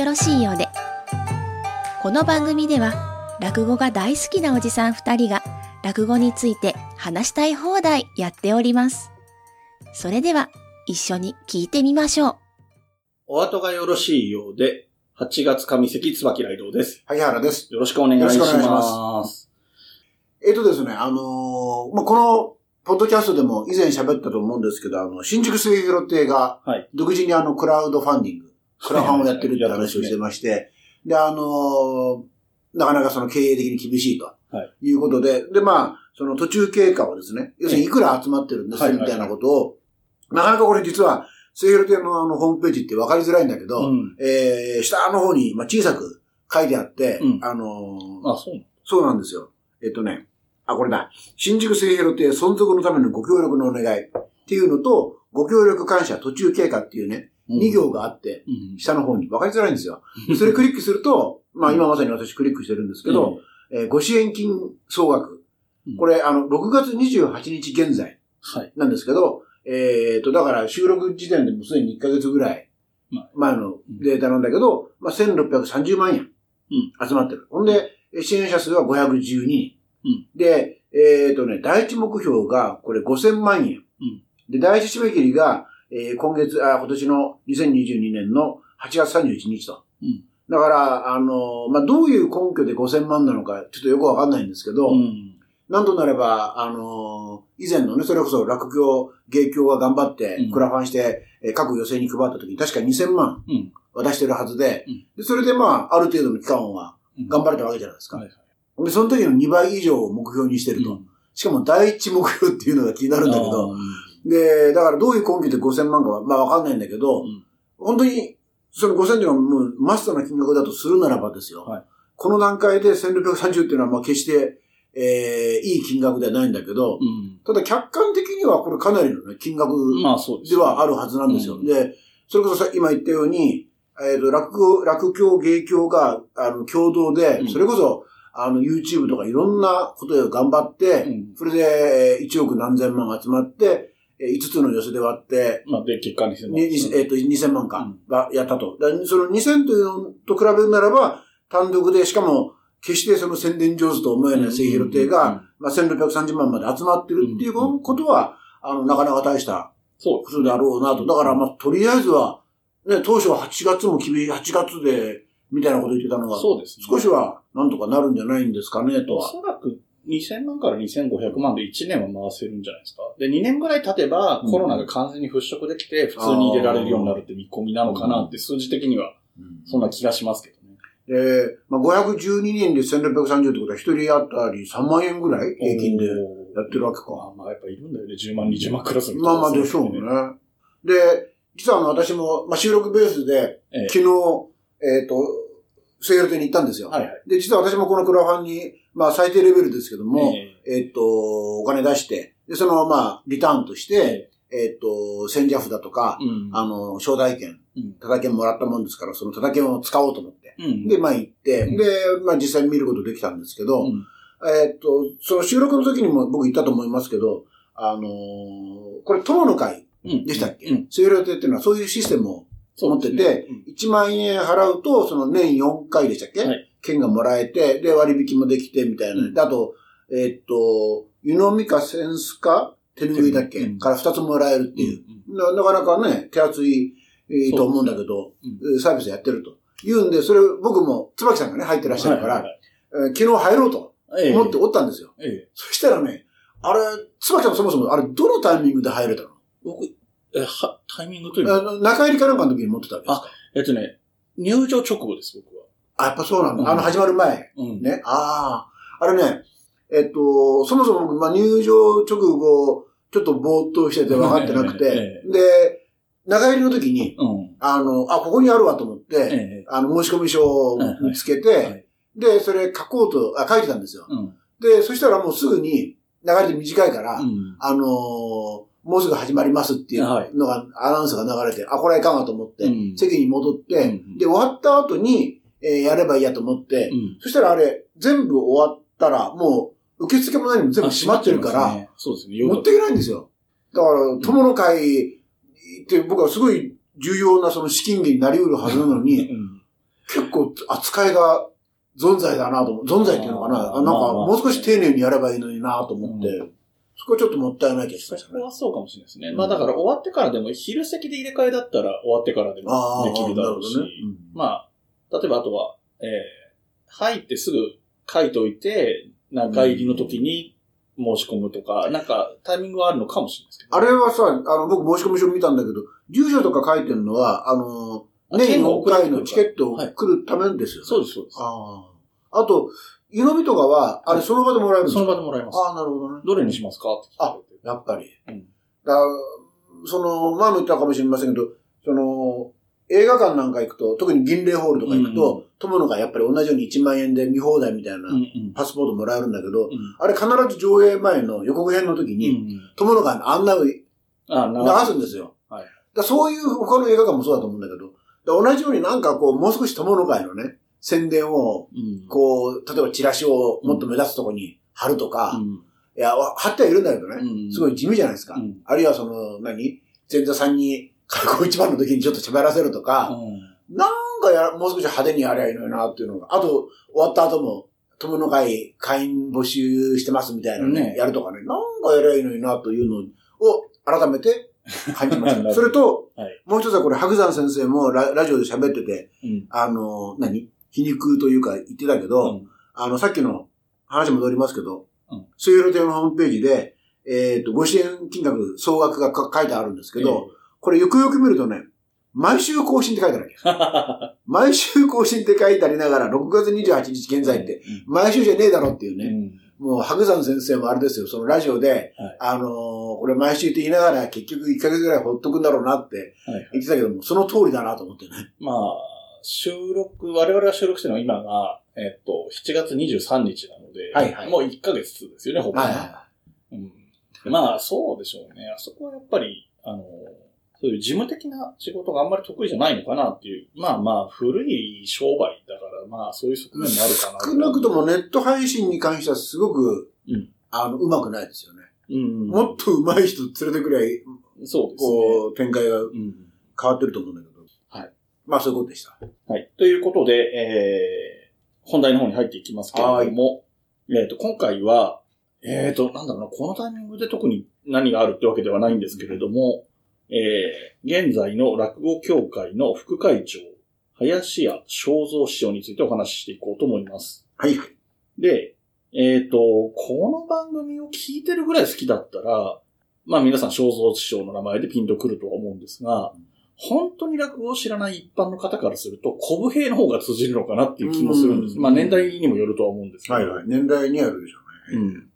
よろしいようで。この番組では、落語が大好きなおじさん二人が、落語について話したい放題やっております。それでは、一緒に聞いてみましょう。お後がよろしいようで、8月上関椿雷道です。萩原です。よろしくお願いします。よろしくお願いしますえっ、とですね、あのーまあ、この、ポッドキャストでも以前喋ったと思うんですけど、あの、新宿末広亭がはい、独自にあの、クラウドファンディング、クラファンをやってるって話をしてまして、で、あのーなかなかその経営的に厳しいと。はいいうことで、で、まあ、その途中経過をですね、要するにいくら集まってるんですはいみたいなことを、なかなかこれ実は、末広亭のあの、ホームページって分かりづらいんだけど、うん。えー、下の方に、まあ、小さく書いてあって、うんあのーあ、そうそうなんですよ。えっとね、あ、これだ。新宿末広亭存続のためのご協力のお願いっていうのと、ご協力感謝途中経過っていうね、2行があって、うん。下の方に分かりづらいんですよ。それクリックすると、まあ今まさに私クリックしてるんですけど、えーご支援金総額うん。これ、あの、6月28日現在はい。なんですけど、えっと、だから収録時点でもうすでに1ヶ月ぐらいまあ前のデータなんだけど、まあ1630万円うん集まってる。ほんで、支援者数は512人。うんで、えっ、とね、第一目標がこれ5000万円。うんで、第一締め切りが、えー今月、あ、今年の2022年の8月31日と。うんだから、あのまあ、どういう根拠で5000万なのか、ちょっとよくわかんないんですけど、うん。なんとなれば、あの以前のね、それこそ落協、芸協が頑張ってうん、クラファンして、えー各予選に配った時に確か2000万うん。渡してるはずで、うんでそれでまあ、ある程度の期間はうん頑張れたわけじゃないですか。で、その時の2倍以上を目標にしてると。うんしかも第一目標っていうのが気になるんだけど、で、だからどういう根拠で5000万かは、まあわかんないんだけど、うん本当に、その5000っていうのはもうマストな金額だとするならばですよ。はいこの段階で1630っていうのはまあ決して、えー、いい金額ではないんだけど、うん。ただ客観的にはこれかなりのね、金額ではあるはずなんですよ。うんで、それこそさ今言ったように、えっ、と、落語、落協、芸協が、あの、共同でう、んそれこそ、あの、YouTube とかいろんなことを頑張って、うんそれで、えー1億何千万集まって、えー5つの寄せで割って、まあ、で、結果にしても。ににえっ、と、2000万かうん、がやったと。だその2000というのと比べるならば、単独で、しかも、決してその宣伝上手と思えない末広亭が、まあ、1630万まで集まってるっていううんことは、あの、なかなか大したそうことだろうなと。だから、まあ、とりあえずは、ね、当初は8月も厳しい、8月で、みたいなこと言ってたのが、そうですね。少しは、なんとかなるんじゃないんですかね、とおは。そらく2000万から2500万で1年は回せるんじゃないですか。で、2年ぐらい経てばうんコロナが完全に払拭できて普通に入れられるようになるって見込みなのかなって数字的にはそんな気がしますけどね。で、まあ、512人で1630ってことは、一人当たり3万円ぐらい平均でやってるわけか。まあまあやっぱいるんだよね。10万、20万クラスの人まあまあでしょうね。で、実はあの、私も、まあ、収録ベースで、ええ昨日、えっ、と、セール店に行ったんですよ。はいはい。で、実は私もこのクラファンに、まあ、最低レベルですけども、ええっ、と、お金出して、で、その、まあ、リターンとして、えっ、と、千社札とか、うん。あの、招待券、うん。タダ券もらったもんですから、そのタダ券を使おうと思って。うん。で、まあ行って、うんで、まあ実際に見ることできたんですけど、うんえっ、と、その収録の時にも僕言ったと思いますけど、あのーこれ友の会うん。でしたっけ、うん。セールっていうのはそういうシステムを持ってて、1万円払うと、その年4回でしたっけ、はい。券がもらえて、で、割引もできて、みたいな。うん。であと、えっ、と、湯飲みかセンスか？手拭いだっけ、うん。から2つもらえるっていう。ななかなかね、手厚い、えーと思うんだけど、サービスやってると。言うんで、それ僕も、椿さんがね、入ってらっしゃるから、昨日入ろうとええ。思っておったんですよ。ええ。そしたらね、あれ、椿さんそもそも、あれ、どのタイミングで入れたの？僕、え、は、タイミングというか、あの中入りかなんかの時に持ってたわけですか？えっとね、入場直後です、僕は。あ、やっぱそうなんだ。うんあの、始まる前。うん。ね。ああ。あれね、えっと、そもそも僕、まあ、入場直後、ちょっとぼーっとしてて 分かってなくて、えで、中入りの時に、うん。あの、あ、ここにあるわと思って、ええ。あの、申し込み書を見つけて、で、それ書こうと、あ、書いてたんですよ。うん。で、そしたらもうすぐに、流れて短いから、うん。あのーもうすぐ始まりますっていうはいのが、アナウンスが流れて、あ、これはいかんわと思って、うん席に戻って、うんで、終わった後に、えーやればいいやと思って、うん。そしたらあれ、全部終わったら、もう、受付も何も全部閉まってるから、そうですね。持っていけないんですよ。だから、友の会って僕はすごい重要なその資金源になり得るはずなのに、うん。結構扱いが存在だなと思う。存在っていうのかな。なんか、もう少し丁寧にやればいいのになと思って、うそこはちょっともったいない気がしそ。こはそうかもしれないですね。まあだから終わってからでも、昼席で入れ替えだったら終わってからでもできるだろうし、なるほどね。まあ、例えばあとは、えー、入ってすぐ書いといて、中入りの時に申し込むとか、なんかタイミングはあるのかもしれないですけど。あれはさ、あの、僕申し込み書見たんだけど、住所とか書いてるのは、あの、あ年券を4回のチケットをはい来るためですよね。そうです、そうです。ああ。あと、湯飲みとかは、あれその場でもらえるんですか？その場でもらえます。ああ、なるほどね。どれにしますか？って聞かれて。やっぱり。うんだその、前も言ったかもしれませんけど、その、映画館なんか行くと、特に銀霊ホールとか行くと、友のがやっぱり同じように1万円で見放題みたいなうんうん。パスポートもらえるんだけど、うんあれ必ず上映前の予告編の時に、うん友のが案内を流すんですよ。はいだそういう他の映画館もそうだと思うんだけど、だ同じようになんかこう、もう少し友の会のね、宣伝を、うん。こう、例えばチラシをもっと目立つとこに貼るとか、うんいや、わ貼ってはいるんだけどね、うんすごい地味じゃないですか。うんあるいはその、何？前座さんに、開口一番の時にちょっと喋らせるとか、なんかやら、もう少し派手にやりゃいいのよなっていうのが。あと、終わった後も、友の会会員募集してますみたいなね、ねやるとかね、なんかやりゃいいのになというのを改めて感じました。それと、はいもう一つはこれ、白山先生もララジオで喋ってて、うん。あの、何？皮肉というか言ってたけど、うんあの、さっきの話戻りますけどうん、水曜日亭のホームページで、えっ、と、ご支援金額、総額がか書いてあるんですけど、これよくよく見るとね、毎週更新って書いてあるわけ。毎週更新って書いてありながら、6月28日現在って、毎週じゃねえだろっていううね。ん。もう、白山先生もあれですよ、そのラジオで、はいあのーこれ毎週って言いながら、結局1ヶ月ぐらいほっとくんだろうなってはい言ってたけども、その通りだなと思ってね。まあ、収録、我々が収録してるのは今が、えっと、7月23日なので、はいはいもう1ヶ月ですよね、ほぼ。はいはうん、まあ、そうでしょうね。あそこはやっぱり、あの、そういう事務的な仕事があんまり得意じゃないのかなっていう。まあまあ、古い商売だから、まあ、そういう側面もあるかな。少なくともネット配信に関してはすごく、うんあの、うまくないですよね。うん。もっと上手い人連れてくりゃい、そうですね。こう、展開がうん。変わってると思うんだけど。はい。まあそういうことでした。はい。ということで、えー、本題の方に入っていきますけれども、えっ、と、今回は、えっ、と、なんだろうな、このタイミングで特に何があるってわけではないんですけれども、えー、現在の落語協会の副会長、林家正蔵師匠についてお話ししていこうと思います。はいはい。で、えっ、と、この番組を聞いてるぐらい好きだったら、まあ皆さん正蔵師匠の名前でピンとくるとは思うんですが、本当に落語を知らない一般の方からすると、古武兵の方が通じるのかなっていう気もするんです。うんまあ年代にもよるとは思うんですけど。はいはい。年代にあるでしょうね。うん。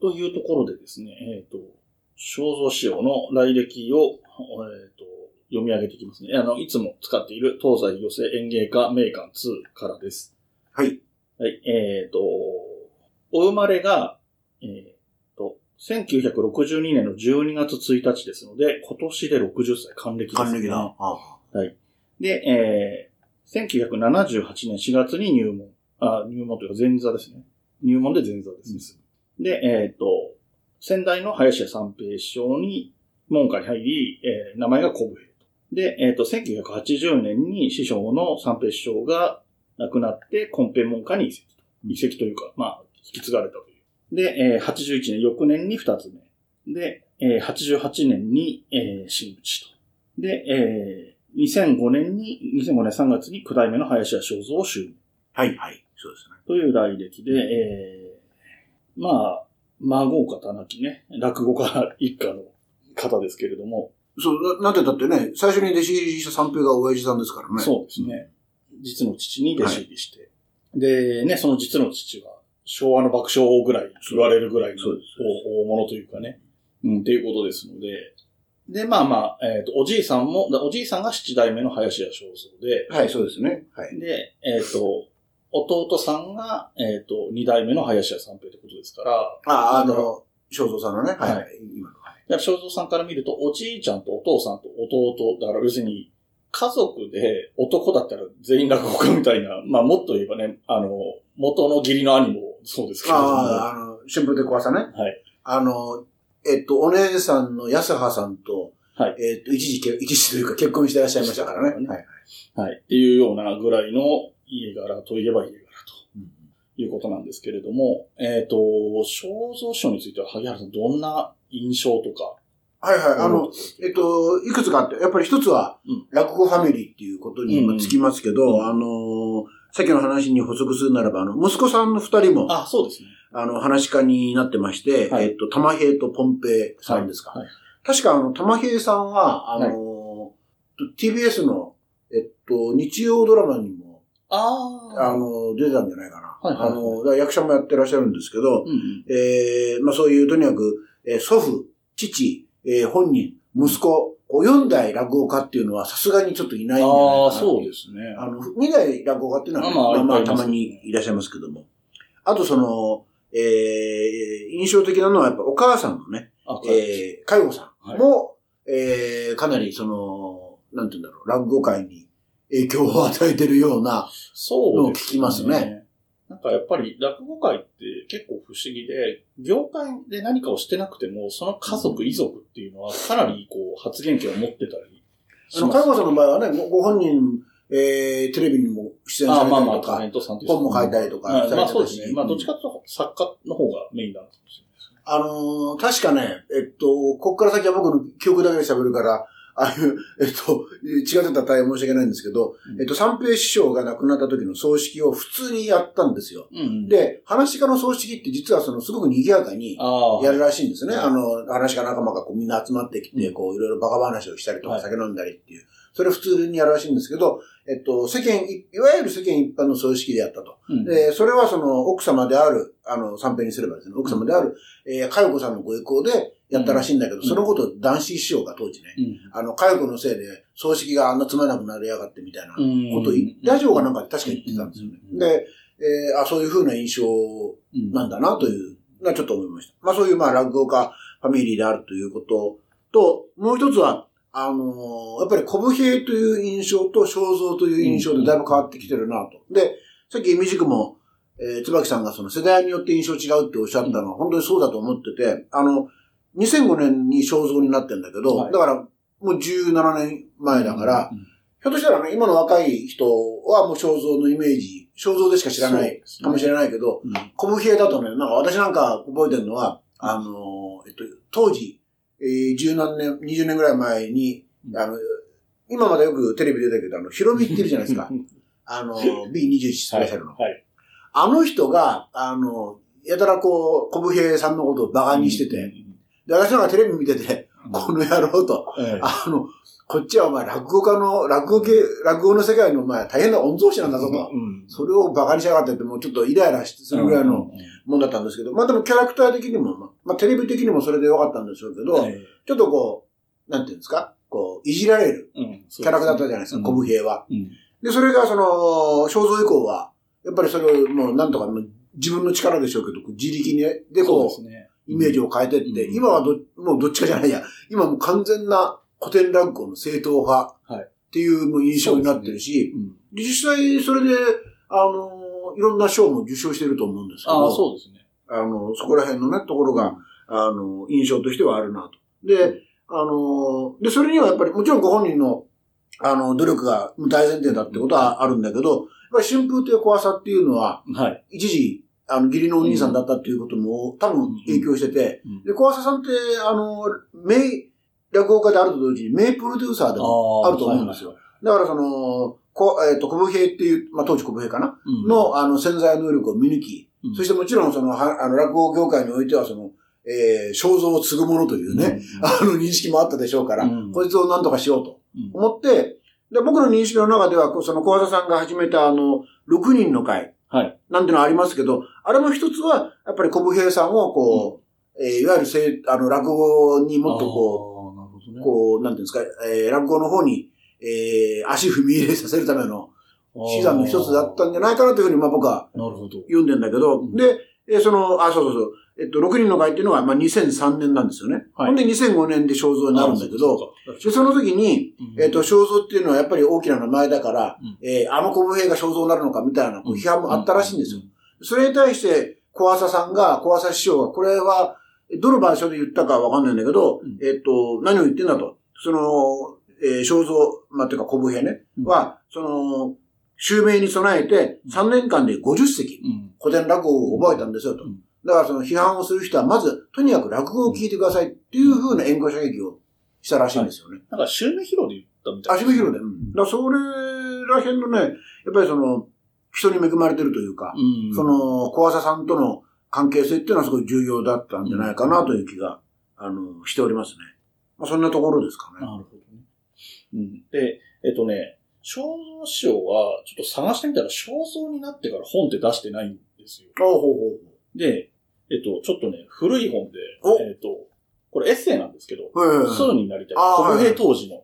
というところでですね、えっ、と、正蔵師匠の来歴を、えっ、と、読み上げていきますね。あの、いつも使っている東西寄せ演芸家名館2からです。はい。はい、えっ、と、お生まれが、えっ、と、1962年の12月1日ですので、今年で60歳、還暦です、ね。還暦だ。あで、えー、1978年4月に入門。あ、入門というか前座ですね。入門で前座です。で、えっ、と、先代の林家三平師匠に門下に入り、えー名前が小武平と。で、えっ、と、1980年に師匠の三平師匠が亡くなって、根平門下に移籍と。移籍というか、まあ、引き継がれたという。で、えー81年、翌年に二つ目。で、えー88年に、えー真打ちと。で、えー2005年に、2005年3月に九代目の林家正蔵を襲名はいはい。そうですね。という来歴で、えー、まあ、孫方なきね、落語家一家の方ですけれども、そう、ななんてだってね、最初に弟子入りした三平が親父さんですからね。そうですね。実の父に弟子入りして。で、ね、その実の父は、昭和の爆笑王ぐらい言われるぐらいの大大物というかね、うん、っていうことですので、で、まあまあ、えっ、と、おじいさんも、だおじいさんが七代目の林家正蔵で、はい、そうですね。はい。で、えっ、と、弟さんが、えっ、と、二代目の林家三平ってことですから、あ、あの、正蔵さんのね。はい。ははいい。今の。正蔵さんから見ると、おじいちゃんとお父さんと弟、だから要するに、家族で男だったら全員落語家みたいな、まあもっと言えばね、あの、元の義理の兄もそうですけれども、ああ、あの、春風で怖さね。はい。あの、えっと、お姉さんの安葉さんと、はいえっと、一時け、一時というか結婚していらっしゃいましたからね。はい。はい。っていうようなぐらいの、家柄といえば家柄ということなんですけれども、えっ、と、肖像師匠については、萩原さん、どんな印象とか、はいはい。あの、えっと、いくつかあって、やっぱり一つはうん、落語ファミリーっていうことに今つきますけど、うんあの、さっきの話に補足するならば、あの、息子さんの二人も、あ、そうですね。あの、話し家になってまして、はいえっと、玉平とポンペイさんですか。はい。確か、あの、玉平さんは、あの、TBS の、えっと、日曜ドラマにも、ああ。あの、出てたんじゃないかな。はいはいはいあの、役者もやってらっしゃるんですけど、うんうん。えー、まあそういう、とにかく、えー祖父、父、えー本人、息子、こう4代落語家っていうのはさすがにちょっといないんじゃないかなああ、っていそうですね。あの、2代落語家っていうのはね、まあまあたまにいらっしゃいますけども。あとその、えー、印象的なのはやっぱお母さんのね、あ、えー、介護さんも、えー、かなりその、なんて言うんだろう、落語界に影響を与えてるような、のを聞きますね。なんかやっぱり落語界って結構不思議で、業界で何かをしてなくても、その家族、遺族っていうのはかなりこう発言権を持ってたりあの、介護さんの場合はね、ごご本人、えー、テレビにも出演さあれまあまあタたりとか、レントさんと本も書いたりとかはいされてたしまあそうですね。まあどっちかというと作家の方がメインなのかもしれないですね。あのー確かね、えっと、ここから先は僕の記憶だけで喋るから、ああいう、えっと、違ってたら大変申し訳ないんですけど、うんえっと、三平師匠が亡くなった時の葬式を普通にやったんですよ。うんうん、で、話し家の葬式って実はそのすごく賑やかにやるらしいんですね。はいあの、話し家仲間がこうみんな集まってきて、うんこういろいろバカ話をしたりとはいか酒飲んだりっていう。それ普通にやるらしいんですけど、えっと、世間い、いわゆる世間一般の葬式でやったと。うんで、それはその奥様である、あの、三平にすればですね、奥様である、えー、かよこさんのご意向でやったらしいんだけど、うん。そのことを男子師匠が当時ね、うん。あの、かよこのせいで葬式があんなつまらなくなりやがってみたいなうん。ことを言って、ラジオがなんかで確か言ってたんですよね。うん。で、えーあ、そういう風な印象うんなんだなというのはちょっと思いました。まあそういうまあ落語家ファミリーであるということと、もう一つは、あのーやっぱり小武兵という印象と肖像という印象でだいぶ変わってきてるなと。で、さっきみじくも、えー、椿さんがその世代によって印象違うっておっしゃったのは本当にそうだと思ってて、あの、2005年に肖像になってんだけど、はい。だからもう17年前だから、うんひょっとしたらね、今の若い人はもう肖像のイメージ、肖像でしか知らないかもしれないけど、うん。小武兵だとね、なんか私なんか覚えてるのは、あの、えっと、当時、えー、十何年、二十年ぐらい前に、あの、今までよくテレビ出てるけど、あの、ヒロミっているじゃないですか。あの、B21 スペシャルの。はい。あの人が、あの、やたらこう、小武兵さんのことを馬鹿にしてて、で、私なんかテレビ見てて、この野郎と、はいあの、こっちはお前落語家の、落語系、落語の世界のお前大変な御曹司なんだぞと。うん。それを馬鹿にしやがってって、もうちょっとイライラするぐらいのもんだったんですけど、まあでもキャラクター的にも、まあまあテレビ的にもそれでよかったんでしょうけど、はいちょっとこう、なんていうんですか、こう、いじられるうん。キャラクターだったじゃないですか、小武兵は。うん。で、それがその、肖像以降は、やっぱりそれをもうなんとか、自分の力でしょうけど、自力にね、でこう、ですね。イメージを変えてって、うん。今はど、もうどっちかじゃないや、今もう完全な古典落語の正統派はい。っていう印象になってるし、うん。で実際それで、あの、いろんな賞も受賞してると思うんですけど、ああ、そうですね。あの、そこら辺のね、ところが、あの、印象としてはあるなと。で、あの、で、それにはやっぱり、もちろんご本人の、あの、努力が大前提だってことはあるんだけど、やっぱり春風亭小朝っていうのは、はい。一時、あの、義理のお兄さんだったっていうことも、多分影響してて、うん。で、小朝さんって、あの、名落語家であると同時に、名プロデューサーでもあると思うんですよ。だからその、こえっ、と、小武兵っていう、まあ、当時小武兵かな、うん。の、あの、潜在能力を見抜き、うん。そしてもちろんその、はあの、落語業界においてはその、えー、肖像を継ぐものというね、あの認識もあったでしょうから、うん。こいつを何とかしようとうん。思って、で僕の認識の中では、その小技さんが始めたあの、6人の会、はい。なんていうのありますけど、あれも一つは、やっぱり小武兵さんをこう、えーいわゆるせいあの、落語にもっとこう、なるほどう、ね。こう、なんていうんですか、えー落語の方に、えー足踏み入れさせるための手段の一つだったんじゃないかなというふうに、まあ僕はなるほど。読んでんだけど、うんで、えーその、あ、そうそうそう、えっと、6人の会っていうのは、まあ2003年なんですよね。はい。ほんで2005年で肖像になるんだけど、で、その時に、えっ、と、肖像っていうのはやっぱり大きな名前だから、うん。えーあの小武兵が肖像になるのかみたいな批判もあったらしいんですよ。それに対して、小朝さんが、小朝師匠が、これは、どの場所で言ったかわかんないんだけど、うん。えっ、と、何を言ってんだと。その、えー肖像、まあ、ていうか小武兵ね、うん。は、その、襲名に備えて3年間で50席うん。古典落語を覚えたんですよと。うんだからその批判をする人はまず、とにかく落語を聞いてくださいっていう風な援護射撃をしたらしいんですよね。なんか、襲名披露で言ったみたい足部広で。うんだそれらへんのね、やっぱりその、人に恵まれてるというか、うん。そ、の、小朝さんとの関係性っていうのはすごい重要だったんじゃないかなという気が、あの、しておりますね。まあ、そんなところですかね。なるほどね。うん。で、えっとね、正蔵師匠は、ちょっと探してみたら、正蔵になってから本って出してないんですよ。あほうほうで、えっと、ちょっとね、古い本でお、えっと、これエッセイなんですけど、ほう。はいはい数になりたい。あー小平当時の。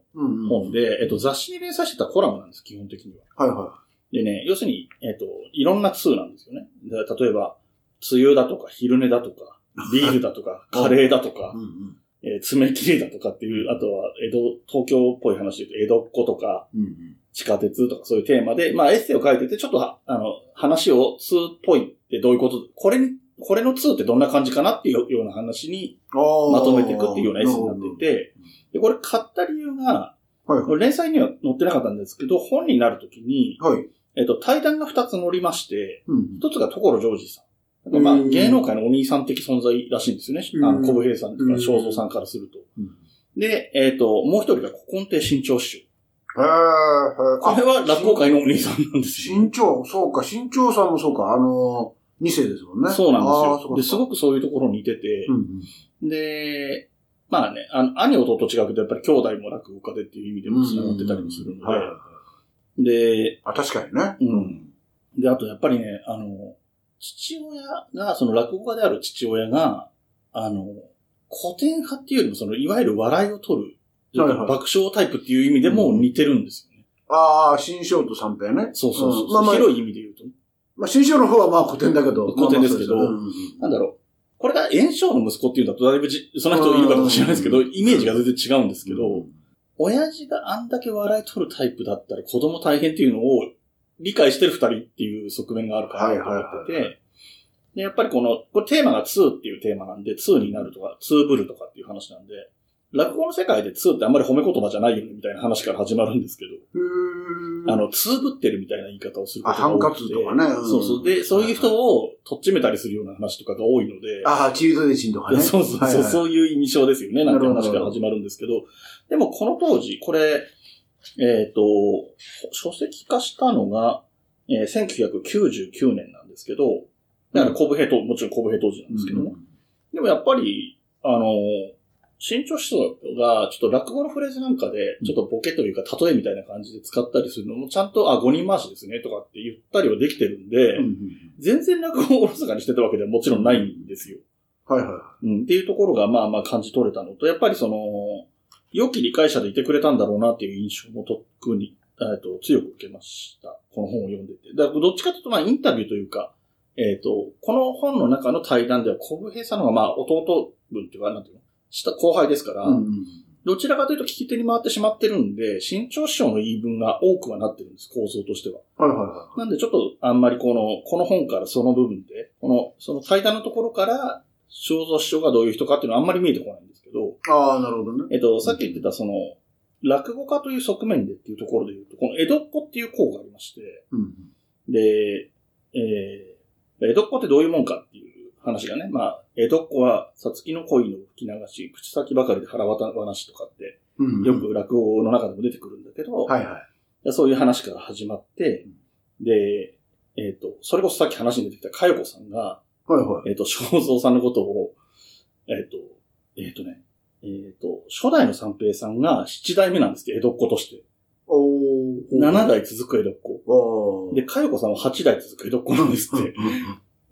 本で、えっと、雑誌に連載してたコラムなんです、基本的には。はいはでね、要するに、えっと、いろんな通なんですよね。で例えば、梅雨だとか、昼寝だとか、ビールだとか、カレーだとかい。う、んうん。えー爪切りだとかっていう、あとは、江戸、東京っぽい話で言うと、江戸っ子とか、うんうん。地下鉄とかそういうテーマで、まあエッセイを書いてて、ちょっとは、あの、話を通っぽいってどういうこと、これに、これの通ってどんな感じかなっていうような話にまとめていくっていうようなエッセイになっていて、で、これ買った理由が、はい連載には載ってなかったんですけど、本になるときに、はい。えっと、対談が2つ載りまして、うん一つが所ジョージさん。まあ、うん芸能界のお兄さん的存在らしいんですよね。あうんの、小武平さんとか、うん正蔵さんからすると。うんで、えっ、と、もう一人が古今亭新潮師匠。へーへーこれは落語界のお兄さんなんですよ。新潮、そうか、新潮さんもそうか、あの、二世ですもんね。そうなんですよ。で、すごくそういうところに似てて、うんうん。で、まあね、あの、兄弟と違うけど、やっぱり兄弟も落語家でっていう意味でも繋がってたりもするので、いで、あ、確かにね。うん。で、あとやっぱりね、あの、父親が、その落語家である父親が、あの、古典派っていうよりも、その、いわゆる笑いを取る、はいはい爆笑タイプっていう意味でも似てるんですよね。ああ、新潮と三平ね。そうそうそう。んまあまあ、広い意味で言うとね。まあ、新潮の方はまあ古典だけど。古典ですけどまあまあなんだろう。これが炎章の息子っていうんだと、だいぶじ、その人いるかもしれないですけど、うんイメージが全然違うんですけど、うん親父があんだけ笑い取るタイプだったら子供大変っていうのを理解してる二人っていう側面があるかなと思ってはいはいて、で、やっぱりこの、これテーマが2っていうテーマなんで、2になるとか、2ブルとかっていう話なんで、落語の世界で2ってあんまり褒め言葉じゃないよねみたいな話から始まるんですけど、あの、2ぶってるみたいな言い方をすることあハンカが多くて。ツとかね。んそうそう。で、そういう人をとっちめたりするような話とかが多いので、ああ、チーズデチンとかね。そうそうそう、はいはいそういう印象ですよね。なんて話から始まるんですけど。でもこの当時、これ、えっ、と、書籍化したのが、えー1999年なんですけど、だから、小武平当、もちろん小武平当時なんですけどね。でもやっぱり、あの、新潮思想が、ちょっと落語のフレーズなんかで、ちょっとボケというか、例えみたいな感じで使ったりするのも、ちゃんと、あ、五人回しですね、とかって言ったりはできてるんで、うんうん全然落語をおろそかにしてたわけではもちろんないんですよ。はいはうん、っていうところがまあまあ感じ取れたのと、やっぱりその、良き理解者でいてくれたんだろうなっていう印象も特に、えっと、強く受けました。この本を読んでて。だからどっちかというとまあインタビューというか、えっ、と、この本の中の対談では小武平さんの方がまあ弟分っていうか、なんていうの下、後輩ですから、どちらかというと聞き手に回ってしまってるんで、新潮師匠の言い分が多くはなってるんです、構造としては。はいはいはなんでちょっとあんまりこの、この本からその部分で、この、その対談のところから、正蔵師匠がどういう人かっていうのはあんまり見えてこないんですけど、い。ああ、なるほどね。えっと、さっき言ってたその、落語家という側面でっていうところで言うと、この江戸っ子っていう項がありまして、うんで、えー、江戸っ子ってどういうもんかっていう話がね、まあ、江戸っ子は、さつきの恋の吹き流し、口先ばかりで腹渡話とかって。よく落語の中でも出てくるんだけど、はいはい。でそういう話から始まって、で、えっ、と、それこそさっき話に出てきたかよこさんが、はいはい。えっ、と、正蔵さんのことを、えっ、と、えっ、とね、えっ、と、初代の三平さんが七代目なんですって、江戸っ子として。おー。七代続く江戸っ子。で、かよこさんは八代続く江戸っ子なんですって。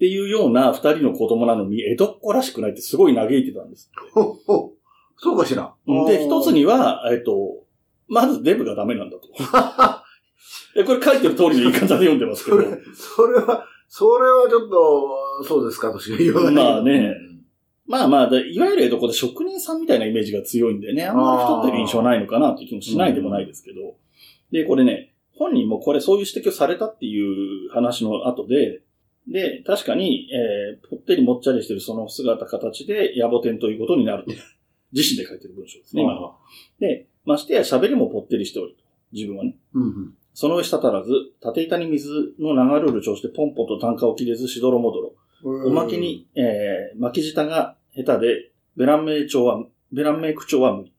っていうような二人の子供なのに、江戸っ子らしくないってすごい嘆いてたんですって。ほほそうかしら。で、一つには、えっ、と、まずデブがダメなんだと。でこれ書いてる通りの言い方で読んでますけど。それ、それは、それはちょっと、そうですかとしか言わない。まあね。まあまあ、でいわゆる江戸っ子で職人さんみたいなイメージが強いんでね、あんまり太ってる印象はないのかなっていう気もしないでもないですけど。で、これね、本人もこれそういう指摘をされたっていう話の後で、で、確かに、えー、ぽってりもっちゃりしてるその姿形で野暮天ということになると。自身で書いてる文章ですね、今は。で、ましてや喋りもぽってりしておると。自分はね。うんうん。その上滴らず、縦板に水の流れる調子でポンポンと単価を切れずしどろもどろ。おまけに、えー、巻き舌が下手で、ベランメイ調は、ベランメイク調は無理。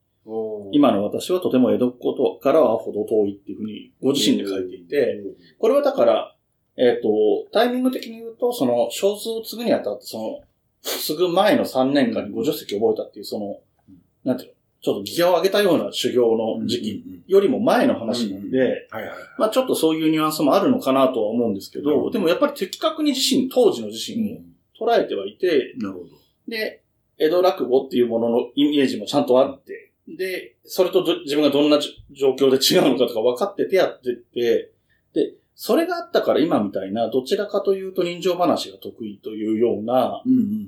今の私はとても江戸っ子とからはほど遠いっていうふうにご自身で書いていて、これはだから、えっ、と、タイミング的に言うと、その、小数を継ぐにあたって、その、継ぐ前の3年間に50席覚えたっていう、その、なんていうの、ちょっとギアを上げたような修行の時期期。よりも前の話なんで、はいはい。まあちょっとそういうニュアンスもあるのかなとは思うんですけど、でもやっぱり的確に自身、当時の自身を捉えてはいて、なるほど。で、江戸落語っていうもののイメージもちゃんとあって、で、それとど自分がどんなじ状況で違うのかとか分かっててやってて、で、それがあったから今みたいな、どちらかというと人情話が得意というような、うんうん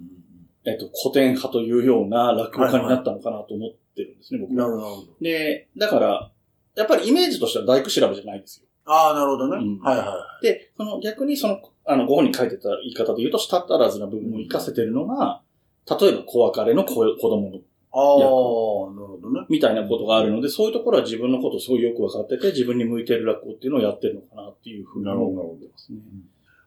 えっと、古典派というような落語家になったのかなと思ってるんですね、うん。僕は。なるほど。で、だから、やっぱりイメージとしては大工調べじゃないんですよ。ああ、なるほどね。うんはいはで、その逆にその、あの、ご本人書いてた言い方で言うと、舌足らずな部分を活かせてるのが、例えば子別れの子子供のい。ああ、なるほどね。みたいなことがあるので、そういうところは自分のことをすごいよく分かってて、自分に向いてる落語っていうのをやってるのかなっていうふうに思ってますね。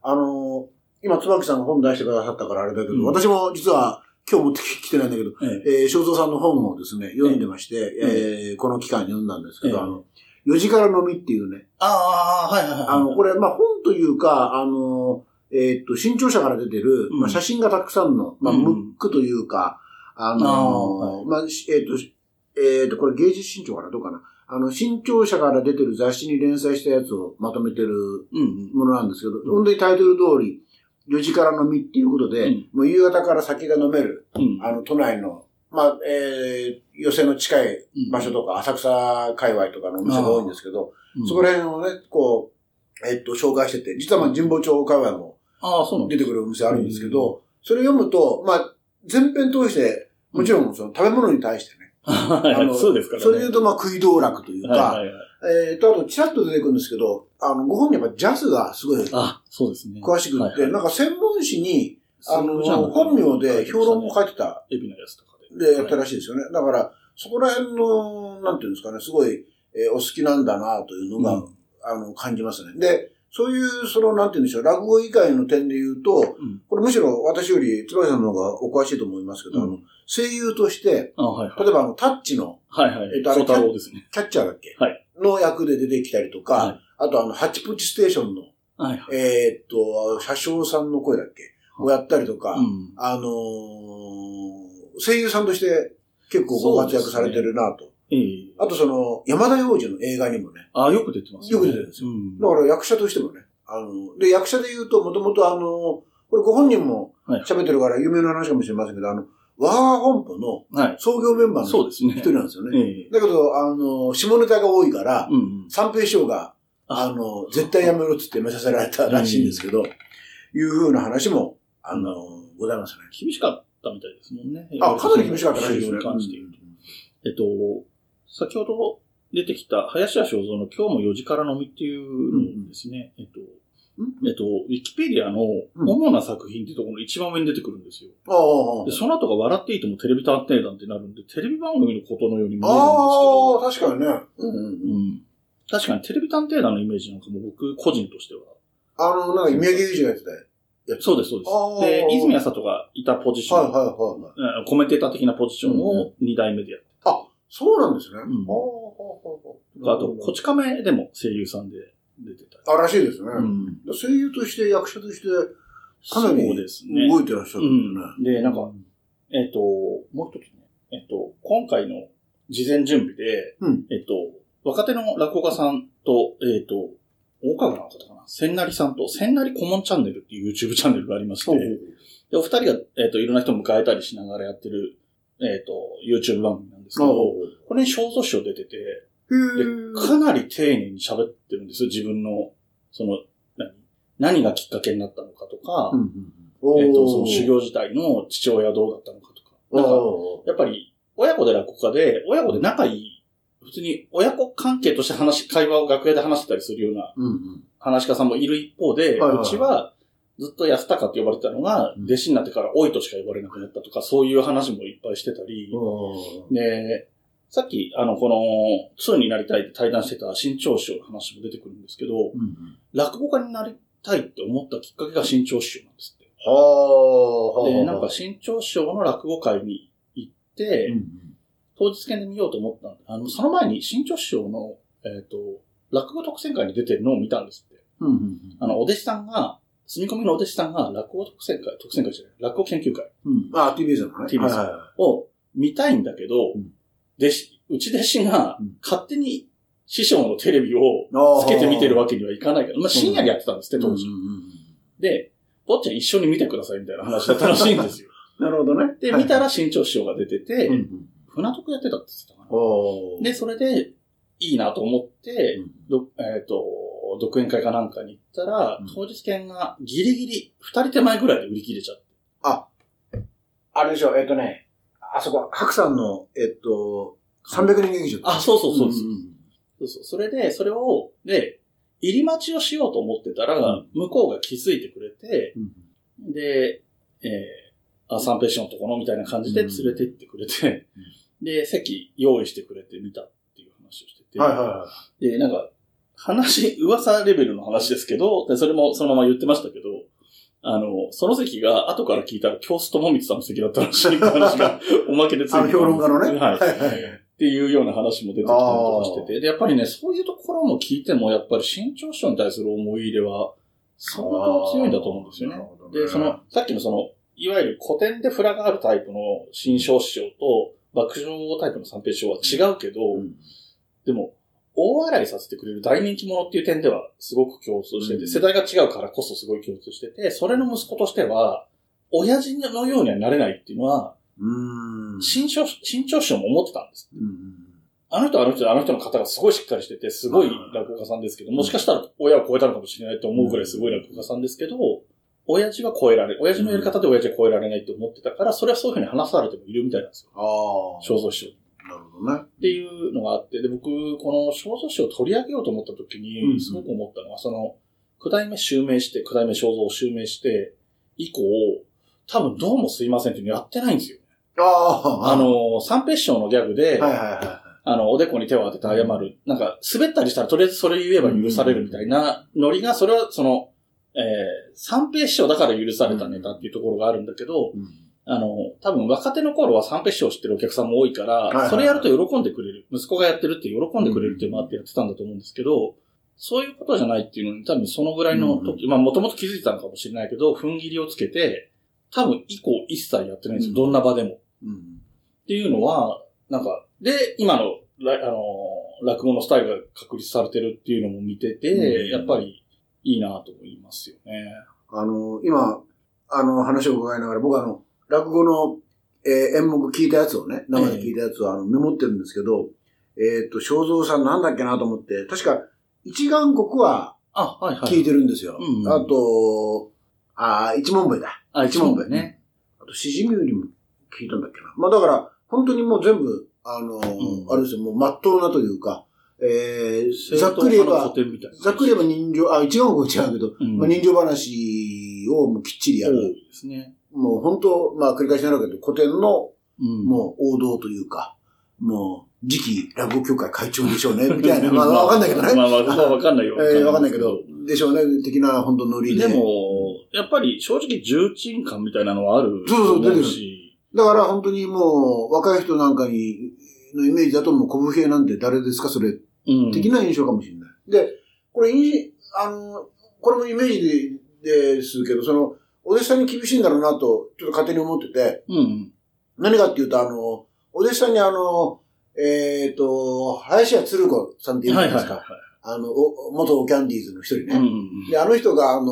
あのー今、椿さんが本出してくださったからあれだけど、うん私も実は今日持ってきてないんだけど、ええ。えー、正蔵さんの本をですね、読んでまして、えーこの期間に読んだんですけど、ええ。あの、四時から飲みっていうね、ああ、はいはいはい。あの、これ、まあ、本というか、あの、えーっと、新潮社から出てる、うん。まあ、写真がたくさんの、まあ、うん。ムックというか、ああの、まあ、しえーっと、えーっと、これ芸術新潮かなどうかな。あの、新潮社から出てる雑誌に連載したやつをまとめてるうんものなんですけど、ん。本当にタイトル通り、4時から飲みっていうことで、うん。もう夕方から酒が飲める、うん。うん。あの、都内の、まあ、えー、寄せの近い場所とか、浅草界隈とかのお店が多いんですけど、うん。そこら辺をね、こう、えっと、紹介してて、実はまあ神保町界隈もああ、そうなんだ出てくるお店あるんですけど、それ読むと、まあ、全編通して、もちろんその食べ物に対してね、はいはいそうですからね。それで言うとまあ食い道楽というか、はいはいはい。えっと、あと、ちらっと出てくるんですけど、あの、ご本人やっぱジャズがすごいあ、そうですね。詳しくって、はいはいなんか専門誌に、あの、本名で評論も書いてた、エビのやつとかで。でやったらしいですよね。だから、そこら辺の、なんていうんですかね、すごい、えーお好きなんだなというのが、うんあの、感じますね。で、そういう、その、なんていうんでしょう、落語以外の点で言うと、うん。これむしろ私より、椿さんの方がお詳しいと思いますけど、うんあの、声優として、あはいはい。例えばあの、タッチのはいはい。えっとあれね。キャッチャーだっけ？はいの役で出てきたりとか、はいあとあの、ハッチプチステーションの、はいはい。えーっと、車掌さんの声だっけ？をやったりとか、うん。あのー声優さんとして結構ご活躍されてるなと。ええ。あとその、山田洋次の映画にもね、あよく出てますねよく出てるんですようん。だから役者としてもね、あの、で、役者で言うと、もともとあの、これご本人もはい喋ってるから有名な話かもしれませんけど、あの、我が本舗のはい。創業メンバーの。一人なんですよね。ええ。だけど、あの、下ネタが多いから、うんうん。三平師匠が、あの、絶対やめろっつってめさせられたらしいんですけど、いう風な話も、あの、ございますね。厳しかったみたいですもんね。あ、かなり厳しかったらしいですね。えっと、先ほど出てきた林家正蔵の今日も4時から飲みっていうのですね、えっと、えっと、ウィキペディアの主な作品っていうところの一番上に出てくるんですよ。ああで、その後が笑っていいともテレビ探偵団ってなるんで、テレビ番組のことのように見えるんですけど、ああ、確かにね。うんうんうんうん。確かにテレビ探偵団のイメージなんかも僕個人としては。あの、なんか、宮城裕二がやってたやつ。そうです、そうです。で、泉谷里がいたポジション、はいはいはいはい。うんコメンテーター的なポジションを2代目でやってそうなんですね。うんあああと、こち亀でも声優さんで出てたり。あ、らしいですね。うん。声優として、役者として、かなり。動いてらっしゃるうんですん。で、なんか、えっ、と、もう一つね、えっ、と、今回の事前準備で、うんえっ、と、若手の落語家さんと、えっ、と、大川の方かな、千成さんと、千成顧問チャンネルっていう YouTube チャンネルがありまして、ね。で、お二人が、えっ、と、いろんな人を迎えたりしながらやってる、えっ、と、YouTube 番組ですけど、これに小蔵賞出てて、へでーかなり丁寧に喋ってるんですよ、自分の、その、何何がきっかけになったのかとか、うんうんうん。えっ、と、その修行自体の父親どうだったのかとか。なんか、おーやっぱり、親子で落語家で、親子で仲いい、普通に親子関係として話、会話を楽屋で話してたりするような話し家さんもいる一方で、はいはい。うちは、ずっと安高って呼ばれてたのが、うん弟子になってから老いとしか呼ばれなくなったとか、そういう話もいっぱいしてたり、おーで、さっき、あの、この、2になりたいって対談してた新潮師匠の話も出てくるんですけど、うんうん。落語家になりたいって思ったきっかけが新潮師匠なんですって。はあ。で、なんか新潮師匠の落語会に行って、うん当日券で見ようと思ったんで、あの、その前に新潮師匠の、えっ、と、落語特選会に出てるのを見たんですって。うん。うんうんあの、お弟子さんが、住み込みのお弟子さんが落語特選会、特選会じゃない、落語研究会。うん。あ、TBS のね。TBS を見たいんだけど、うん。弟子、うち弟子がうん。勝手に師匠のテレビをつけて見てるわけにはいかないから、まあ深夜にやってたんですって、当時。うんうんうんで、坊ちゃん一緒に見てくださいみたいな話だったらしいんですよ。なるほどね。で、見たら新潮師匠が出てて、うんうん。船徳やってたって言ってたかで、それで、いいなと思って、うん。どえっ、と、独演会かなんかに行ったら、うん当日券がギリギリ二人手前ぐらいで売り切れちゃって。あれでしょ、えっとね、あそこ、白さんの、えっと、300人劇場。あ、そうそうそうです。んんそうそう。それで、それを、で、入り待ちをしようと思ってたら、うん向こうが気づいてくれて、うんで、えー、あ、三平師のところみたいな感じで連れて行ってくれて、で、席用意してくれて見たっていう話をしてて、はいはいはい。で、なんか、話、噂レベルの話ですけど、でそれもそのまま言ってましたけど、あの、その席が後から聞いたら京須智光さんの席だったらしい話が おまけでついてあの評論家のね。はい。っていうような話も出てきたりとかしてて、で、やっぱりね、そういうところも聞いても、やっぱり新潮師匠に対する思い入れは、相当強いんだと思うんですよねあーなるほ。どねで、その、さっきのその、いわゆる古典でフラがあるタイプの新潮師匠と、爆笑タイプの三平師匠は違うけど、うんでも、大笑いさせてくれる大人気者っていう点ではすごく共通してて、うん世代が違うからこそすごい共通してて、それの息子としては、親父のようにはなれないっていうのは。新潮、新潮師匠も思ってたんです。うんあの人はあの人であの人の方がすごいしっかりしてて、すごい落語家さんですけど、もしかしたら親を超えたのかもしれないと思うくらいすごい落語家さんですけど、親父は超えられる。親父のやり方で親父は超えられないって思ってたから、それはそういうふうに話されてもいるみたいなんですよ。ああ。正蔵師匠。なるほどね。っていうのがあって、で、僕、この正蔵師匠を取り上げようと思った時うんに、すごく思ったのは、その、九代目襲名して、九代目正蔵を襲名して、以降、多分どうもすいませんっていうのやってないんですよ。ああ。あ、の、三平師匠のギャグで、はいはいはあの、おでこに手を当てて謝る。なんか、滑ったりしたらとりあえずそれ言えば許されるみたいなノリが、それはその、えー、三平師匠だから許されたネタっていうところがあるんだけど、い。うんあの、多分若手の頃は三平師匠を知ってるお客さんも多いから、それやると喜んでくれる。息子がやってるって喜んでくれるっていうのもあってやってたんだと思うんですけど、そういうことじゃないっていうのに多分そのぐらいの時、まあもともと気づいてたのかもしれないけど、踏ん切りをつけて、多分以降一切やってないんですよ。うんどんな場でも。うん。っていうのは、なんか、で、今の、らあの、落語のスタイルが確立されてるっていうのも見てて、うんやっぱりいいなと思いますよね。あの、今、あの、話を伺いながら、僕はあの、落語の、えー演目聞いたやつをね、生で聞いたやつをあのメモってるんですけど、えっ、と、正蔵さんなんだっけなと思って、確か、一眼国はあ、はいはい。聞いてるんですよ。うんうんあと、あー一問目だ。あ、一問目ね。あと、しじみよりも聞いたんだっけな。まあだから、本当にもう全部、あのーうんあれですよ、もう真っ当なというか、えー、ざっくり言えばざっくり言えば人情、あ、一眼国は違うけど、うんまあ、人情話をもうきっちりや多る。いですね。もう本当、まあ繰り返しになるけど、古典のうんもう王道というか、もう次期落語協会会長でしょうね、みたいな。まあわかんないけどね。まあわかんないよ。えーわかんないけど、でしょうね、的な本当ノリで。でも、やっぱり正直重鎮感みたいなのはあるとそうそう出てるし、だから本当にもう、若い人なんかに、のイメージだともう、小武兵なんて誰ですか、それ、うん。的な印象かもしれない。で、これ、印あの、これもイメージでですけど、その、お弟子さんに厳しいんだろうなと、ちょっと勝手に思ってて、うん。何かっていうと、あの、お弟子さんにあの、えっ、と、林家鶴子さんっているじゃないですか。はいあの、お元キャンディーズの一人ね。はいはい。うん。で、あの人が、あの、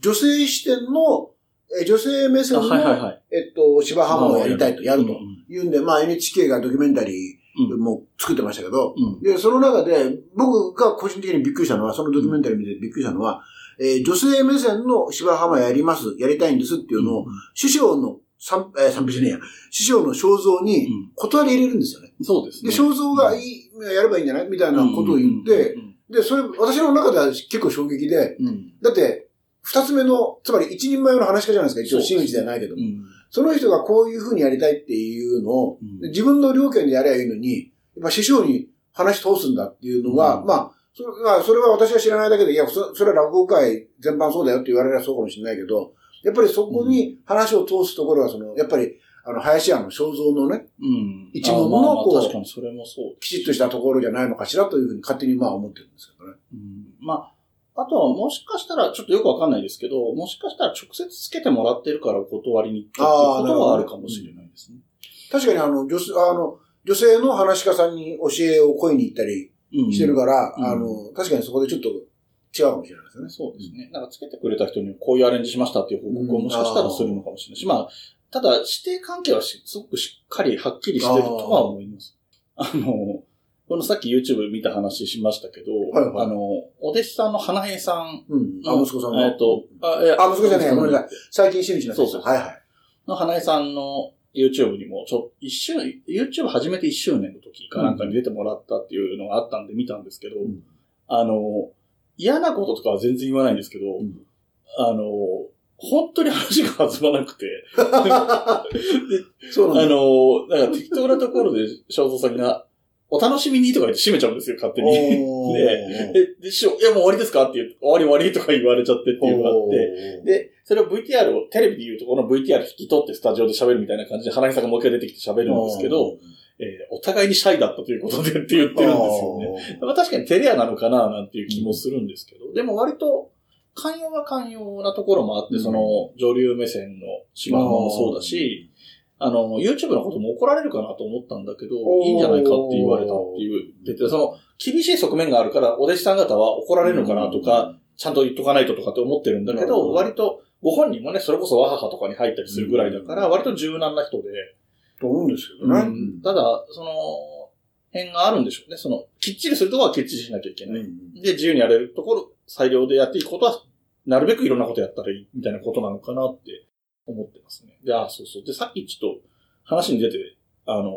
女性視点の、え女性目線あの、はいはいはい。えっと、芝浜をやりたいと、やるとうんうんいうんで、まあ NHK がドキュメンタリーうんも作ってましたけど、うん。で、その中で、僕が個人的にびっくりしたのは、そのドキュメンタリー見てびっくりしたのは、えー女性目線の芝浜やります、やりたいんですっていうのを、師匠の三、えー、三平じゃねえや、師匠の肖像にうん。断り入れるんですよね。そうですね。で、肖像がいい、やればいいんじゃないみたいなことを言って、うん。で、それ、私の中では結構衝撃で、うん、だって、二つ目の、つまり一人前の話し家じゃないですか、一応真打ちではないけども。その人がこういう風にやりたいっていうのを、うん。自分の両権でやればいいのに、やっぱ師匠に話通すんだっていうのは、うん。まあ、それまあ、それは私は知らないだけで、いや、そそれは落語界全般そうだよって言われればそうかもしれないけど、やっぱりそこに話を通すところは、その、やっぱり、あの、林家の肖像のね、うん。一門のこう確かにそれもそう。きちっとしたところじゃないのかしらというふうに勝手にまあ思ってるんですけどね。うんまあ、あとはもしかしたら、ちょっとよくわかんないですけど、もしかしたら直接つけてもらってるからお断りに行ったっていうことはあるかもしれないですね。確かにあの、女性、あの、女性の話し家さんに教えを声に行ったりうんしてるから、うんあの、確かにそこでちょっと違うかもしれないですよね。そうですね。なんかつけてくれた人にこういうアレンジしましたっていう報告をもしかしたらするのかもしれないし、まあ、ただ指定関係はしすごくしっかりはっきりしてるとは思います。あの、このさっき YouTube 見た話しましたけど、はいはいあの、お弟子さんの花江さんうん。あ、の息子さんの？えっと、あ、いやあ、息子じゃない、ごめんなさい。最近真打ちになってそうそうはいはい。の花江さんの YouTube にも、ちょ、一周、YouTube 始めて一周年の時かなんかに出てもらったっていうのがあったんで見たんですけど、ん。あの、嫌なこととかは全然言わないんですけど、ん。あの、本当に話が弾まなくて、そうなんだ。あの、なんか適当なところで正蔵さんが、お楽しみにとか言って閉めちゃうんですよ、勝手に。で、え、で、師匠、いやもう終わりですかって言う終わり終わりとか言われちゃってっていうのがあって、で、それを VTR を、テレビで言うとこの VTR 引き取ってスタジオで喋るみたいな感じで、花木さんがもう一回出てきて喋るんですけど、えーお互いにシャイだったということでって言ってるんですよね。まあ確かにテレアなのかななんていう気もするんですけど、でも割と、寛容は寛容なところもあって、うん。その、上流目線の島浜もそうだし、あの、YouTube のことも怒られるかなと思ったんだけど、いいんじゃないかって言われたっていう、出て、その、厳しい側面があるから、お弟子さん方は怒られるのかなとか、ちゃんと言っとかないととかって思ってるんだけど、割と、ご本人もね、それこそ和母とかに入ったりするぐらいだから、うん。割と柔軟な人で、と思うんですけどね。うんただ、その、辺があるんでしょうね。その、きっちりするところはきっちりしなきゃいけない。うんで、自由にやれるところ、裁量でやっていくことは、なるべくいろんなことやったらいい、みたいなことなのかなって思ってますね。で、あ、そうそう。で、さっきちょっと話に出て、あの、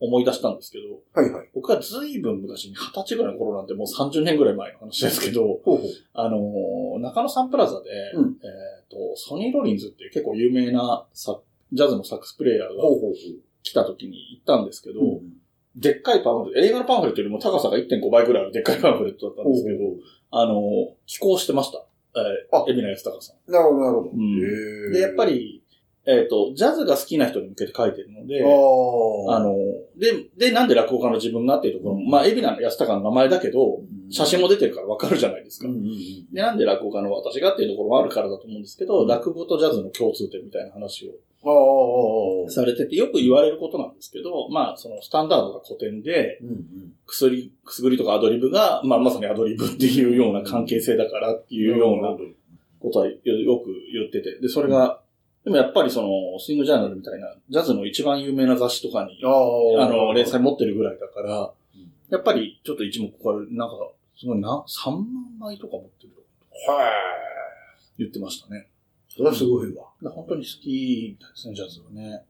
思い出したんですけど、はいはい。僕はずいぶん昔に二十歳ぐらいの頃なんてもう30年ぐらい前の話ですけど、ほうほう。あの、中野サンプラザで、うんえっ、と、ソニー・ロリンズっていう結構有名なサジャズのサックスプレイヤーが来た時に行ったんですけど。でっかいパンフレット、映画のパンフレットよりも高さが1.5倍ぐらいあるでっかいパンフレットだったんですけど、あの、寄稿してました。えあ。ー、海老名康隆さなるほど、なるほど。で、やっぱ、り、えっ、と、ジャズが好きな人に向けて書いてるので、ああの、で、で、なんで落語家の自分がっていうところも、まあ、海老名康隆の名前だけど、写真も出てるからわかるじゃないですか。で、なんで落語家の私がっていうところもあるからだと思うんですけど、うん。落語とジャズの共通点みたいな話をされてて、よく言われることなんですけど、まあ、そのスタンダードが古典で、うんうん薬、くすぐりとかアドリブが、まあ、まさにアドリブっていうような関係性だからっていうようなことはよよく言ってて。で、それが、でもやっぱりその、スイングジャーナルみたいな、ジャズの一番有名な雑誌とかに、あの、連載持ってるぐらいだからうん、やっぱりちょっと一目置かれる、なんか、すごいな、3万枚とか持ってるとかはい。言ってましたね。それはすごいわ。本当に好きですね、ジャズはね。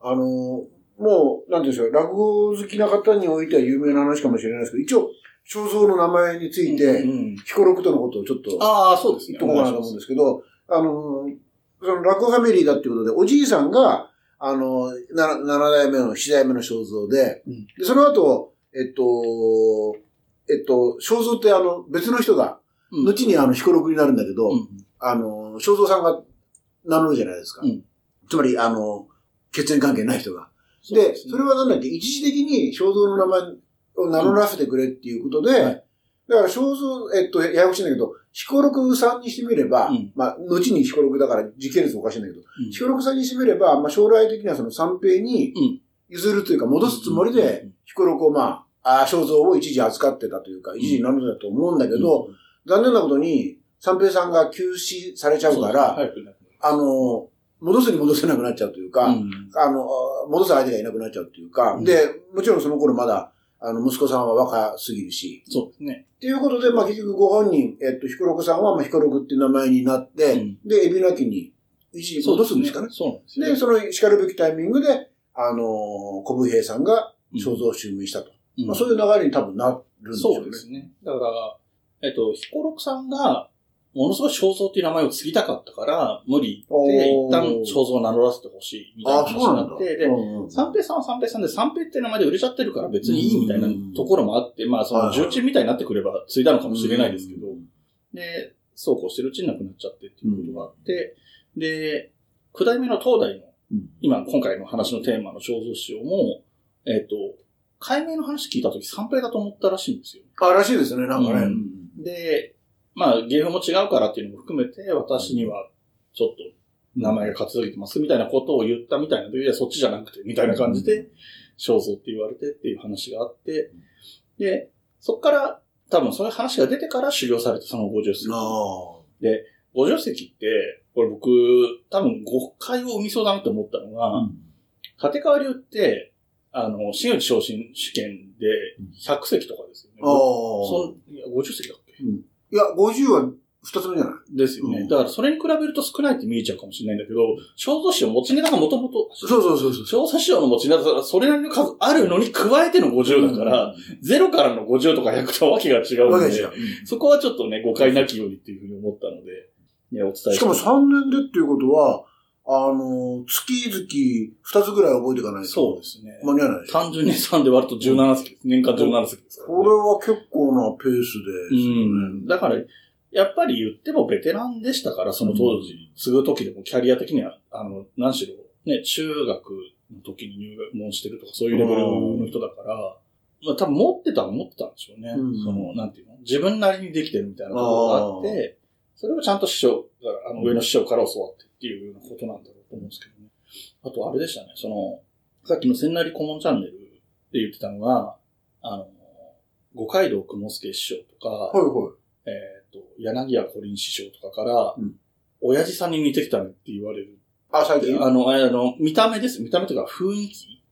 あの、もう、なんていうんでしょう、落語好きな方においては有名な話かもしれないですけど、一応、肖像の名前について、うん彦六とのことをちょっとああ、そうですね。とこうかなと思うんですけど、あの、その落語ファミリーだっていうことで、おじいさんが、あの、な7代目の、7代目の肖像で、うんで、その後、えっと、えっと、肖像ってあの、別の人が、うん後にあの、彦六になるんだけど、うんあの、肖像さんが名乗るじゃないですか。うん。つまり、あの、血縁関係ない人が。で、すね。それはなんだっけ、一時的に肖像の名前を名乗らせてくれっていうことで、はい。だから肖像、えっと、ややこしいんだけど、彦六さんにしてみれば、うん。まあ、後に彦六だから時系列おかしいんだけど、うん。彦六さんにしてみれば、まあ、将来的にはその三平にうん。譲るというか、戻すつもりうんうんで、彦六をまあ、あー肖像を一時扱ってたというか、一時名乗ってたと思うんだけど、残念なことに、三平さんが休止されちゃうから、あの、戻すに戻せなくなっちゃうというか、うんあの、戻す相手がいなくなっちゃうっていうか、うんで、もちろんその頃まだ、あの、息子さんは若すぎるし、そうですね。っていうことで、まあ結局ご本人、えっと、彦六さんは、まあ彦六っていう名前になって、うんで、海老名家に一時戻すんですかね。そうですね。で、その叱るべきタイミングで、あの、小武平さんがうん肖像を襲名したと。うんまあそういう流れに多分なるんでしょうね。そうですね。だから、えっと、彦六さんがものすごい肖像っていう名前を継ぎたかったから、無理で、一旦肖像を名乗らせてほしいみたいなあ、話。になって、で、三平さんは三平さんで、三平って名前で売れちゃってるから別にいいみたいなところもあって、まあその重鎮みたいになってくれば継いだのかもしれないですけど、で、そうこうしてるうちに亡くなっちゃってっていうことがあって、で、九代目の東大のうん、今今回の話のテーマの肖像師匠も、えっ、と、解明の話聞いたとき三平だと思ったらしいんですよ。あ、らしいですね、なんかね。うで、まあ、芸風も違うからっていうのも含めて、私にはちょっと名前が勝ち続けてますみたいなことを言ったみたいな時は、そっちじゃなくて、みたいな感じで、肖像って言われてっていう話があって、で、そっから、多分そういう話が出てから修行されてその50席。あ50席って、これ僕、多分誤解を生みそうだなって思ったのが、あ。立川流って、あの、真打ち昇進試験で100席とかですよね。ああ。そんいや50席だっけ？いや、50は二つ目じゃない？ですよね。うんだからそれに比べると少ないって見えちゃうかもしれないんだけど、肖像師の持ちネタがもともと、そうそうそうそう。肖像師匠の持ちネタがそれなりの数あるのに加えての50だから、0からの50とか100とはわけが違うのでう。そこはちょっとね、誤解なきようにっていうふうに思ったので、ね、お伝えしかも3年でっていうことは、あの、月々2つぐらい覚えていかないと。そうですね。間に合わない。単純に3で割ると17席です。年間17席ですからね、これは結構なペースで。うん。だから、やっぱり言ってもベテランでしたから、その当時、継ぐ時でもキャリア的には、あの、何しろ、ね、中学の時に入門してるとか、そういうレベルの人だから、まあ多分持ってたは持ってたんでしょうね。うんその、なんていうの？自分なりにできてるみたいなところがあって、それをちゃんと師匠が、あの、上の師匠から教わってっていうようなことなんだろうと思うんですけどね。あと、あれでしたね、その、さっきの千成顧問チャンネルで言ってたのが、あの、五街道雲助師匠とか、はいはい。えっ、と、柳家小林師匠とかから、うん親父さんに似てきたねって言われる。あ、最近？あの、あの、見た目です。見た目というか雰囲気。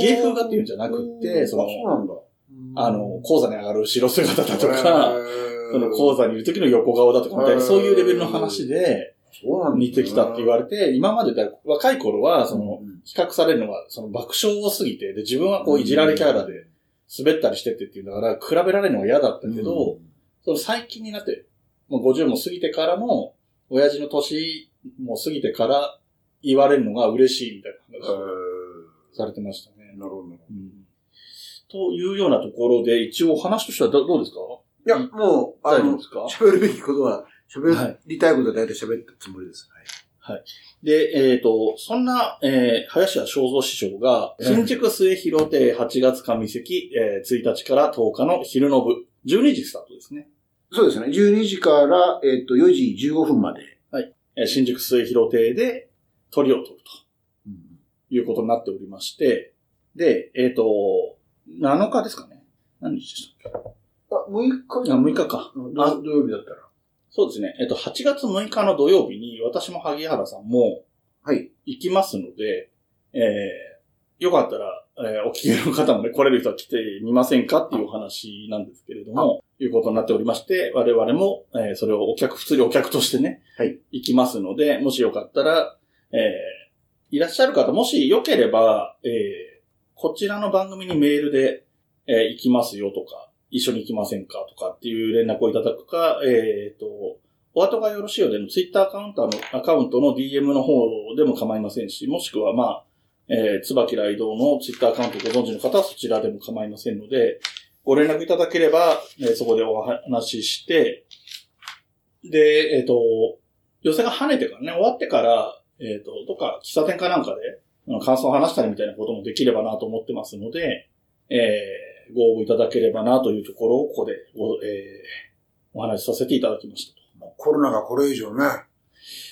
芸風がっていうんじゃなくってそのあそうなんだ。あの、講座に上がる後ろ姿だとか、その講座にいる時の横顔だとかみたいな、そういうレベルの話で似てきたって言われて、今までだ若い頃は、その、うん。比較されるのは、その爆笑を過ぎて、で、自分はこういじられキャラで滑ったりしてってっていうんだから、比べられるのが嫌だったけど、その最近になって、もう50も過ぎてからの、親父の年も過ぎてから言われるのが嬉しいみたいな話をされてましたね。なるほど。いうん。というようなところで、一応話としてはどどうですか？や、もう、あの喋るべきことは、は喋いりたいことは大体喋ったつもりです。で、えっ、と、そんな、えー、林家正蔵師匠が、うん新宿末広亭8月上席、えー、1日から10日の昼の部、12時スタートですね。そうですね。12時から、えっと、4時15分まで。えー新宿末広亭で鳥を取ると。いうことになっておりまして、で、えっ、と、7日ですかね。何日でしたっあ、6日けあ、6日か。土曜日だったら。そうですね。えっ、と、8月6日の土曜日に、私も萩原さんもはい。行きますので、えー、よかったら、えーお聞きの方もね、来れる人は来てみませんかっていうお話なんですけれども、いうことになっておりまして、我々も、えーそれをお客、普通にお客としてね、はい行きますので、もしよかったら、えーいらっしゃる方、もしよければ、えーこちらの番組にメールで、えー行きますよとか、一緒に行きませんかとかっていう連絡をいただくか、えっ、と、お後がよろしいようでのツイッターアカウントの、アカウントの DM の方でも構いませんし、もしくはまあ、えー、椿雷道のツイッターアカウントご存知の方はそちらでも構いませんので、ご連絡いただければ、えーそこでお話しして、で、えっ、と、寄せが跳ねてからね、終わってから、えっ、と、どっか喫茶店かなんかで、感想を話したりみたいなこともできればなと思ってますので、えー、ご応募いただければなというところをここでご、えーお話しさせていただきました。もうコロナがこれ以上ね。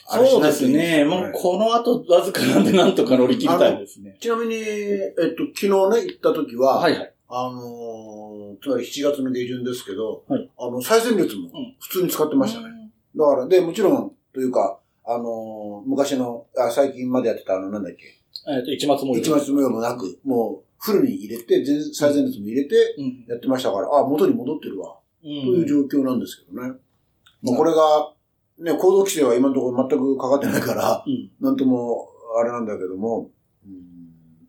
そうですね。もうこの後わずかなんでなんとか乗り切りたいですね。ちなみに、えっと、昨日ね、行った時は、はいはい。あのーつまり7月の下旬ですけど、はいあの、最前列もうん普通に使ってましたね。だから、で、もちろん、というか、あのー昔の、あ最近までやってたあの、なんだっけ、えっ、と、一末も一末模様もなく、もう、フルに入れて、全最前列も入れて、うん。やってましたから、あ、元に戻ってるわ、うというん状況なんですけどね。まあ、これが、ね、行動規制は今のところ全くかかってないから、うん。なんとも、あれなんだけども、うん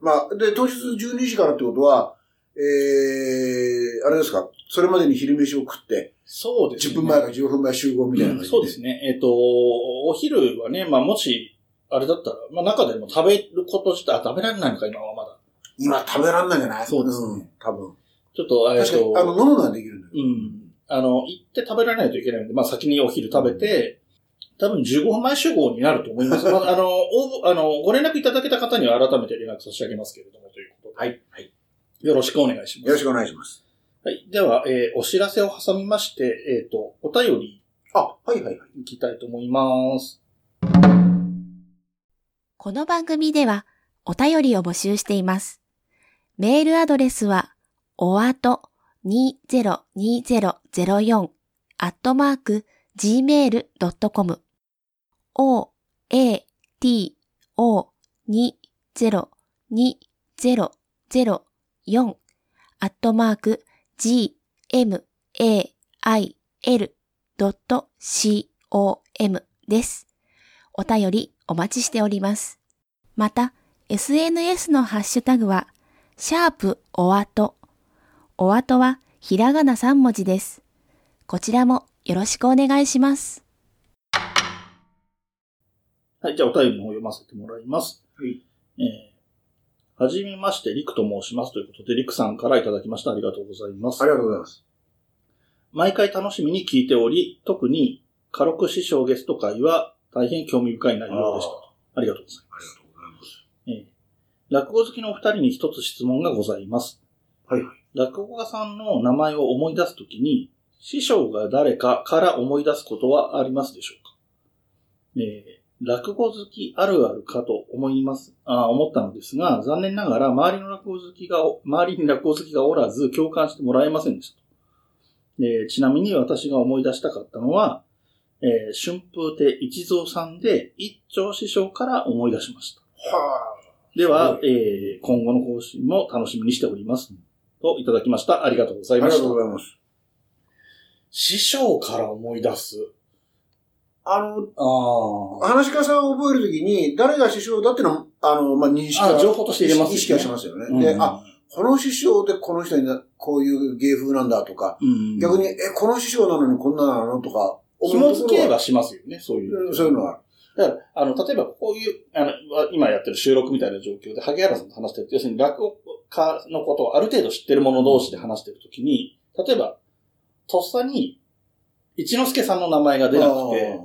まあ、で、当日12時からってことは、えー、あれですか、それまでに昼飯を食って、そうですね。10分前か15分前集合みたいな感じで。そうですね。えっ、と、お昼はね、まあもし、あれだったら、まあ中でも食べること自体、あ食べられないのか、今は。今食べらんないんじゃない？そうですねん多分。ちょっと、えっ、と、あの、飲むのはできるんだけど。うん。あの、行って食べられないといけないので、まあ先にお昼食べて、多分15分前集合になると思います。まあ、あの、応募、あの、ご連絡いただけた方には改めて連絡差し上げますけれども、ということで。はい。はい。よろしくお願いします。よろしくお願いします。はい。では、えーお知らせを挟みまして、えっ、と、お便りあ、はいはいはい。いきたいと思います。この番組ではお便りを募集しています。メールアドレスは、おあと202004アットマーク gmail.com o, a, t, o, 202004アットマーク g, m, a, i, l, c, o, m です。お便りお待ちしております。また、SNS のハッシュタグは、シャープおあと。おあとはひらがな3文字です。こちらもよろしくお願いします。はい。じゃあ、お便りの方読ませてもらいます。はい。えー、はじめまして、りくと申します。ということで、りくさんからいただきました。ありがとうございますあ。りがとうございます。毎回楽しみに聞いており、特に、カロク師匠ゲスト会は大変興味深い内容でした。ありがとうございます。えー落語好きのお二人に一つ質問がございます。はいはい。落語家さんの名前を思い出すときに、師匠が誰かから思い出すことはありますでしょうか？えー落語好きあるあるかと思います、あ思ったのですが、残念ながら周りの落語好きが、周りに落語好きがおらず共感してもらえませんでした。えーちなみに私が思い出したかったのは、えー春風亭一蔵さんで一丁師匠から思い出しました。はではす、えー今後の更新も楽しみにしております。といただきました。ありがとうござあ。いましたありがとう。ございます。師匠から思い出す。あの、あ話し家さんを覚えるときに、誰が師匠だっていうのは、あの、まあ、認識はあ情報として入れますよね意識はしますよね。うんで、あ、この師匠でこの人になこういう芸風なんだとか、うん逆に、え、この師匠なのにこんななのとか、紐付けははしますよね、そういう。うんそういうのは。だから、あの、例えばこういう、あの、今やってる収録みたいな状況で、萩原さんと話してると、要するに落語家のことをある程度知ってる者同士で話してるときに、例えば、とっさに、一之輔さんの名前が出なくて、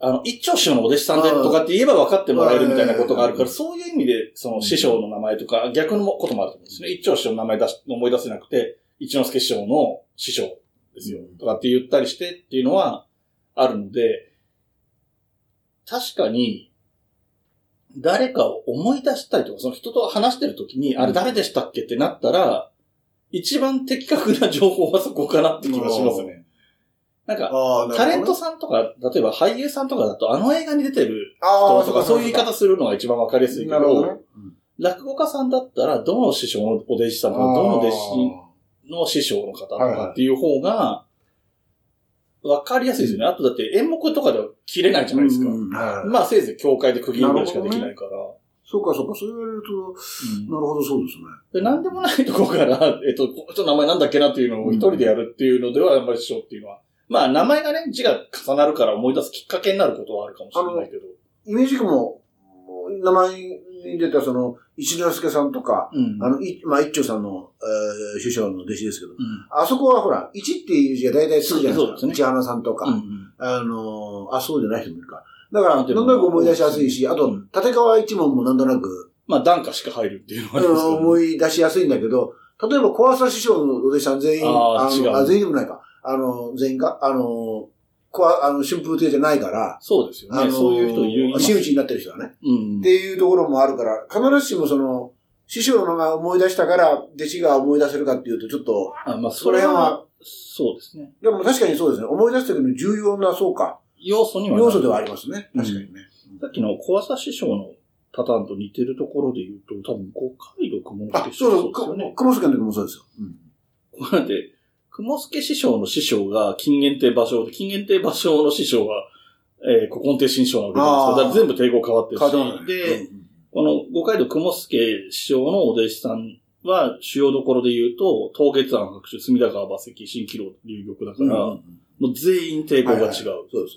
あの、一丁師匠のお弟子さんでとかって言えば分かってもらえるみたいなことがあるから、うんそういう意味で、その師匠の名前とか、逆のこともあると思うんですね。一丁師匠の名前出し、思い出せなくて、一之輔師匠の師匠ですようん。とかって言ったりしてっていうのはあるので、確かに、誰かを思い出したりとか、その人と話してるときに、あれ誰でしたっけってなったら、一番的確な情報はそこかなって気がしますね。なんか、タレントささんとか、例えば俳優さんとかだと、あの映画に出てるあ人とか、そういう言い方するのが一番わかりやすいけど。落語家さんだったら、どの師匠のお弟子さんとか、どの弟子の師匠の方とかっていう方が、わかりやすいですよね。あとだって演目とかでは切れないじゃないですか。うんはいまあせいぜい教会で区切るぐらいしかできないから。そうか、そうか、そう言われると、うんなるほど、そうですね。でなんでもないとこから、えっと、この人の名前なんだっけなっていうのを一人でやるっていうのでは、あんまり師匠っていうのは。まあ名前がね、字が重なるから思い出すきっかけになることはあるかもしれないけど。イメージ君も、名前に出たその、一之輔さんとか、うん。あの、いまあ、一丁さんの、えー、師匠の弟子ですけど、うん。あそこはほら、一っていう字が大体するじゃないですか。すね。内花さんとか、うんうん。あのーあ、そうじゃない人もいるか。だから、なんとなく思い出しやすいし、あとうん、立川一門もなんとなく、まあ、段階しか入るっていうのはあありますけど、の思い出しやすいんだけど、例えば小朝師匠のお弟子さん全員、のあー違う。あ、全員でもないか。あの、全員か？あの、小ああの、春風亭じゃないから、そうですよね。あのそういう人いる。います真打ちになってる人はね。うんっていうところもあるから、必ずしもその、師匠の名前を思い出したから、弟子が思い出せるかっていうと、ちょっと、あまあ、それは、そうですね。でも確かにそうですね。思い出す時の重要な、そうか、要素には要素ではありますね。うん確かにね。さっきの小朝師匠のパターンと似てるところで言うと、多分五回六門あ、ってそうそう、ですよね。雲助の時もそうですよ。うんこうやって、雲助師匠の師匠が金元亭芭蕉で、金元亭芭蕉の師匠が、えー、古今亭新章なわけじゃないですか。だから全部帝語変わってるし。変わってますねで、この五街道雲助師匠のお弟子さんは主要どころで言うと、東月庵白州、隅田川馬石、新紀郎流玉だから、うんうんもう全員抵抗が違う。はいはいそうです。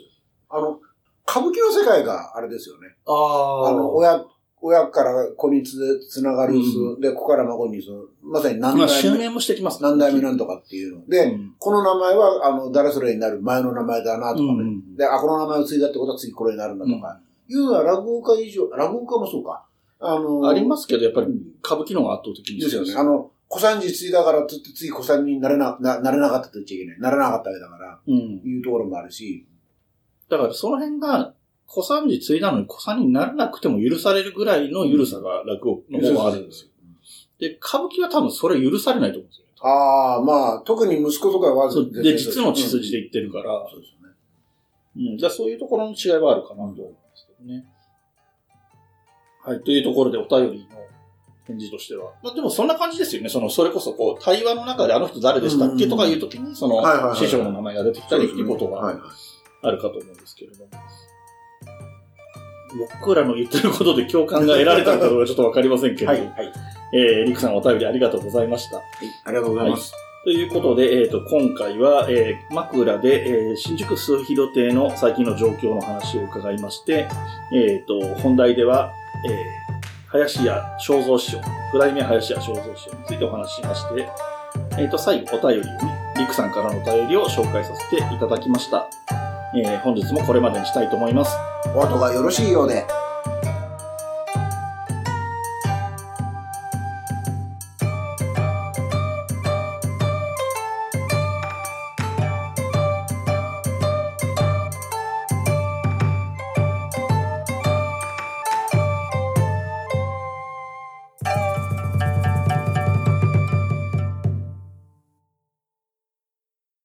あの、歌舞伎の世界があれですよね。ああの、親、親から子につつながる、うんで、子から孫に、その、まさに何まあ、代目、襲名もしてきます何代目なんとかっていうので、うんこの名前は、あの、誰それになる前の名前だなとかね。うんで、あ、この名前を継いだってことは次これになるんだとか、いうのは落語家以上、落語家もそうか。あの、ありますけど、やっぱり歌舞伎の方が圧倒的にですよね。あの、小三治継いだからつって次小三になれな、な、なれなかったと言っちゃいけない。なれなかったわけだから、うん。いうところもあるし、だからその辺が、小三治継いだのに小三にならなくても許されるぐらいの許さが落語の方があるんですよ。で、歌舞伎は多分それ許されないと思うんですよ。ああ、まあ、特に息子とかはそうで、実の血筋で言ってるから、そうですよね。うん、じゃあそういうところの違いはあるかなと思うんですけどね。はい、というところでお便りの返事としては。まあでもそんな感じですよね。その、それこそこう、対話の中であの人誰でしたっけとかいうときに、その師匠の名前が出てきたりっていうことはいがあるかと思うんですけれども。僕らの言ってることで共感が得られたかどうかちょっとわかりませんけれど、はい。はい。えー、リクさんお便りありがとうございました。ありがとうございます。ということで、えっ、と、今回は、えー枕で、えー新宿末広亭の最近の状況の話を伺いまして、えっ、と、本題では、えー林家正蔵師匠、九代目林家正蔵師匠についてお話ししまして、えっ、と、最後、お便りをね、リクさんからのお便りを紹介させていただきました。えー本日もこれまでにしたいと思います。お後がよろしいようで。